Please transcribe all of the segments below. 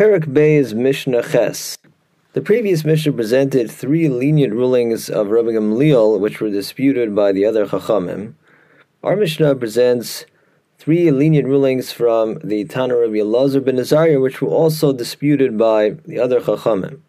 Perek Beis Mishnah Ches. The previous Mishnah presented three lenient rulings of Rabbi Gamliel, which were disputed by the other Chachamim. Our Mishnah presents three lenient rulings from the Tana Rabbi Elazar ben Azariah, which were also disputed by the other Chachamim.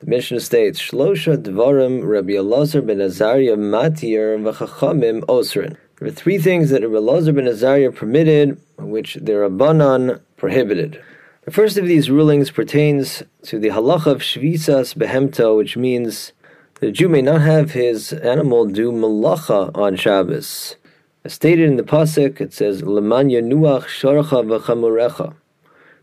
The Mishnah states, Shlosha Dvarim Rabbi Elazar ben Azariah Matir v'Chachamim Osrin. There are three things that Rabbi Elazar ben Azariah permitted, which the Rabbanan prohibited. The first of these rulings pertains to the halacha of shvisas behemto, which means the Jew may not have his animal do malacha on Shabbos. As stated in the pasuk, it says leman yanuach sharacha v'chamurecha.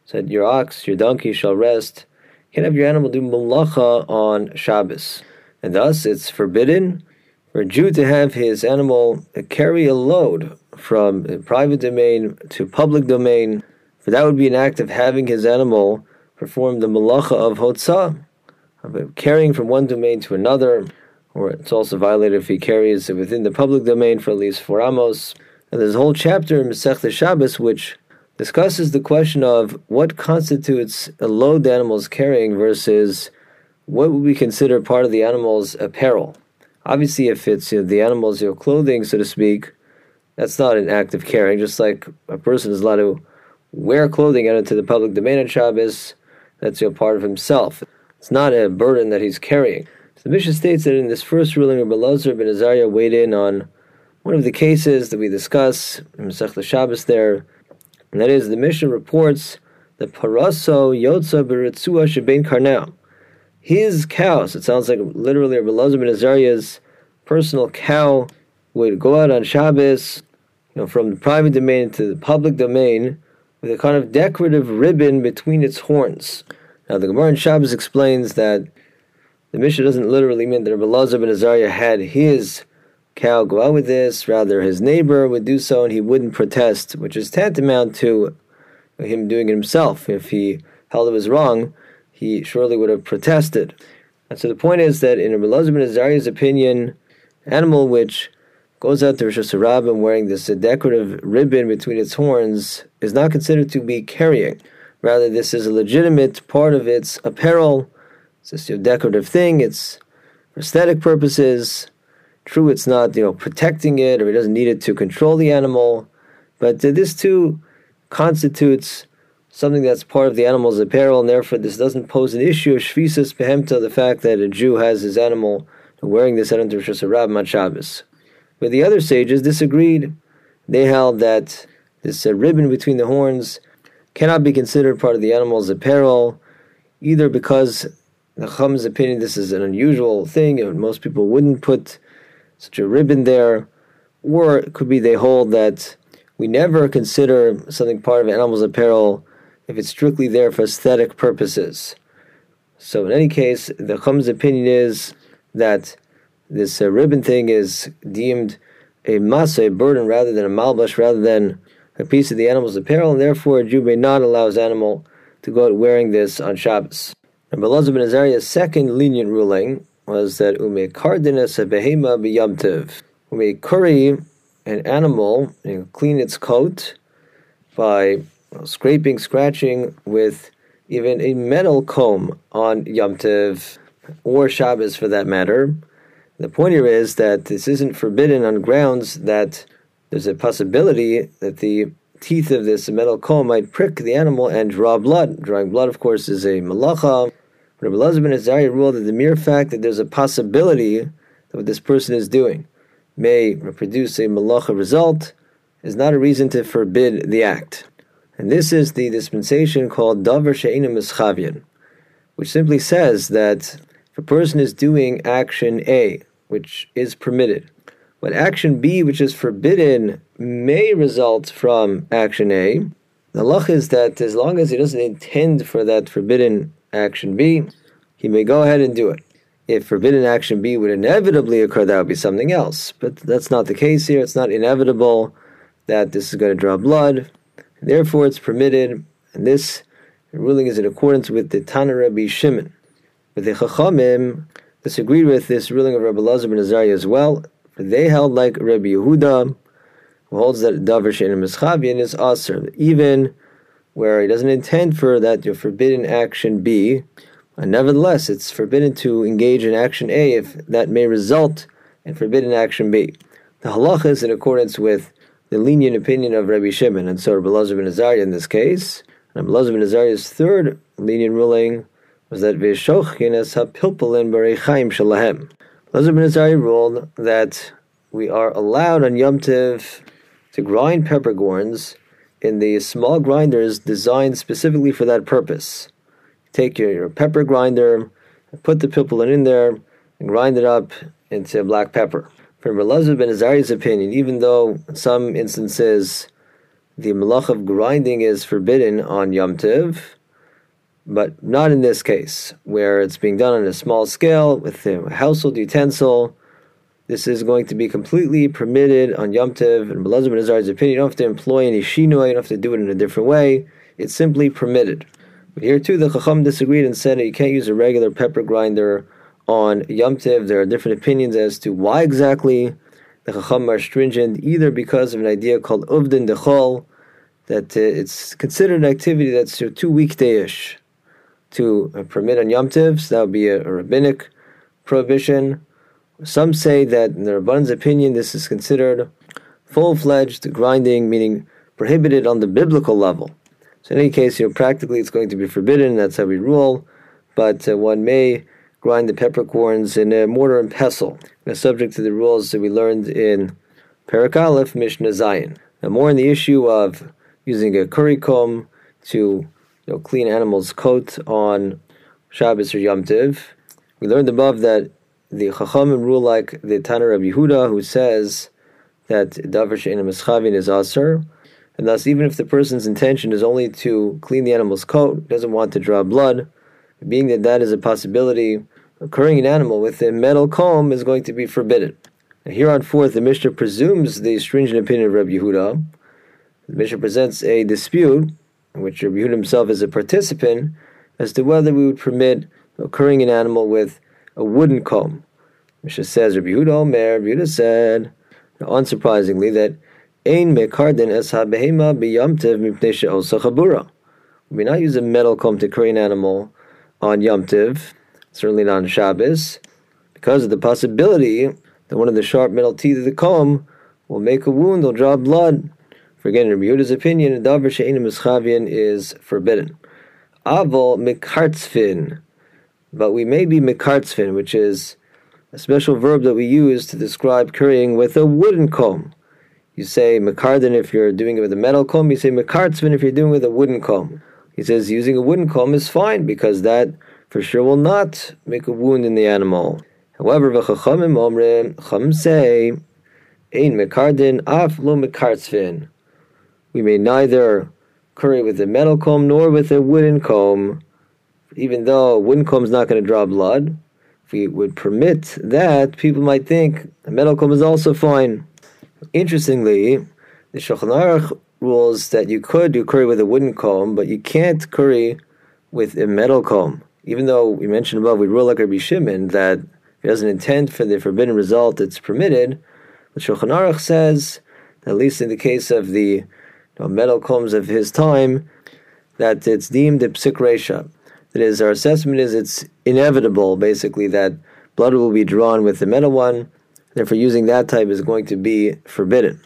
Said your ox, your donkey shall rest. You can have your animal do malacha on Shabbos, and thus it's forbidden for a Jew to have his animal carry a load from private domain to public domain for that would be an act of having his animal perform the malacha of hotza, of carrying from one domain to another, or it's also violated if he carries it within the public domain for at least four amos. And there's a whole chapter in Masech Shabbos which discusses the question of what constitutes a load the animal is carrying versus what would we consider part of the animal's apparel. Obviously, if it's you know, the animal's you know, clothing, so to speak, that's not an act of carrying, just like a person is allowed to wear clothing out into the public domain on Shabbos, that's a part of himself. It's not a burden that he's carrying. So the Mishnah states that in this first ruling, Rabbi Lazar ben Azariah weighed in on one of the cases that we discuss in Masech Shabbos there, and that is the Mishnah reports that Paraso Yotza Beritzua Shebein Karnau. His cows, it sounds like literally Rabbi Lazar ben Azariah's personal cow would go out on Shabbos, you know, from the private domain to the public domain, with a kind of decorative ribbon between its horns. Now, the Gemara in Shabbos explains that the Mishnah doesn't literally mean that Rabbi Lazar ben Azariah had his cow go out with this, rather his neighbor would do so and he wouldn't protest, which is tantamount to him doing it himself. If he held it was wrong, he surely would have protested. And so the point is that in Rabbi Lazar ben Azariah's opinion, animal which goes out to Rosh Hashanah wearing this decorative ribbon between its horns is not considered to be carrying. Rather, this is a legitimate part of its apparel. It's just a decorative thing. It's for aesthetic purposes. True, it's not you know protecting it, or it doesn't need it to control the animal. But uh, this too constitutes something that's part of the animal's apparel, and therefore this doesn't pose an issue of shvisas behemta, the fact that a Jew has his animal wearing this under Rosh Hashanah on Shabbos. But the other sages disagreed. They held that this uh, ribbon between the horns cannot be considered part of the animal's apparel, either because the Chum's opinion this is an unusual thing, and most people wouldn't put such a ribbon there, or it could be they hold that we never consider something part of an animal's apparel if it's strictly there for aesthetic purposes. So in any case, the Chum's opinion is that this uh, ribbon thing is deemed a masa, a burden, rather than a malbash, rather than a piece of the animal's apparel, and therefore a Jew may not allow his animal to go out wearing this on Shabbos. And Belazar ben Azariah's second lenient ruling was that umekardin es habehema biyamtiv. Ume curry an animal and clean its coat by scraping, scratching with even a metal comb on Yamtiv or Shabbos for that matter. The point here is that this isn't forbidden on grounds that there's a possibility that the teeth of this metal comb might prick the animal and draw blood. Drawing blood, of course, is a malacha. Rabbi Elazar ben Azariah ruled that the mere fact that there's a possibility that what this person is doing may produce a malacha result is not a reason to forbid the act. And this is the dispensation called Davar She'eino Miskaven, which simply says that if a person is doing action A, which is permitted, but action B, which is forbidden, may result from action A, the luck is that as long as he doesn't intend for that forbidden action B, he may go ahead and do it. If forbidden action B would inevitably occur, that would be something else. But that's not the case here. It's not inevitable that this is going to draw blood. Therefore, it's permitted, and this ruling is in accordance with the Tana Rabbi Shimon. But the Chachamim disagreed with this ruling of Rabbi Lazar ben Azariah as well, they held like Rabbi Yehuda, who holds that davar she'eino miskaven is assur, even where he doesn't intend for that your forbidden action B, and nevertheless it's forbidden to engage in action A if that may result in forbidden action B. The halacha is in accordance with the lenient opinion of Rabbi Shimon, and so Rabbi Lazar ben Azariah in this case. And Rabbi Lazar ben Azariah's third lenient ruling was that V'shochin es ha'pilpulin b'reichaim shalahem. Lazar ben ruled that we are allowed on Yom Tiv to grind peppercorns in the small grinders designed specifically for that purpose. Take your, your pepper grinder, put the pilpulin in there, and grind it up into black pepper. From Elazar ben Azariah's opinion, even though in some instances the malach of grinding is forbidden on Yom Tiv, but not in this case, where it's being done on a small scale with a household utensil. This is going to be completely permitted on Yom Tiv. In Belazar ben Azariah's opinion, you don't have to employ any shinoi, you don't have to do it in a different way. It's simply permitted. But here too, the Chacham disagreed and said that you can't use a regular pepper grinder on Yom Tiv. There are different opinions as to why exactly the Chacham are stringent, either because of an idea called Uvdin Dechol, that uh, it's considered an activity that's too weekdayish to uh, permit on Yom Tiv, so that would be a, a rabbinic prohibition. Some say that, in the Rabban's opinion, this is considered full fledged grinding, meaning prohibited on the biblical level. So, in any case, you know, practically it's going to be forbidden, that's how we rule, but uh, one may grind the peppercorns in a mortar and pestle, subject to the rules that we learned in Perek Aleph, Mishnah Zayin. Now, more on the issue of using a curry comb to you know, clean animal's coat on Shabbos or Yom Tiv. We learned above that the Chachamim rule like the Tanna of Yehuda, who says that davar she'eino miskaven is assur, and thus even if the person's intention is only to clean the animal's coat, doesn't want to draw blood, being that that is a possibility, occurring an animal with a metal comb is going to be forbidden. Now, here on forth, the Mishnah presumes the stringent opinion of Rabbi Yehuda. The Mishnah presents a dispute in which Rabbi Yehuda himself is a participant, as to whether we would permit occurring an animal with a wooden comb. Mishnah says, Rabbi Yehuda Omer, Rabbi Yehuda said, unsurprisingly, that Ein mekardin es ha-behema b'yamtiv mipnei she'osa chabura. We may not use a metal comb to curry an animal on Yomtiv, certainly not on Shabbos, because of the possibility that one of the sharp metal teeth of the comb will make a wound or draw blood. For again, in Yehuda's opinion, davar she'eino miskaven is forbidden. Avol mikartzfin, but we may be mikartzfin, which is a special verb that we use to describe currying with a wooden comb. You say mekardin if you're doing it with a metal comb. You say mekartzvin if you're doing it with a wooden comb. He says using a wooden comb is fine because that for sure will not make a wound in the animal. However, v'chachamim omrim chum say ein mekardin af lo mekartzvin we may neither curry with a metal comb nor with a wooden comb, even though a wooden comb is not going to draw blood. If we would permit that, people might think a metal comb is also fine. Interestingly, the Shulchan Aruch rules that you could do curry with a wooden comb, but you can't curry with a metal comb. Even though we mentioned above, we rule like Rabbi Shimon that if he doesn't intend for the forbidden result, it's permitted. But Shulchan Aruch says, at least in the case of the know, metal combs of his time, that it's deemed a psik reisha. That is, our assessment is it's inevitable, basically, that blood will be drawn with the metal one. Therefore, using that type is going to be forbidden.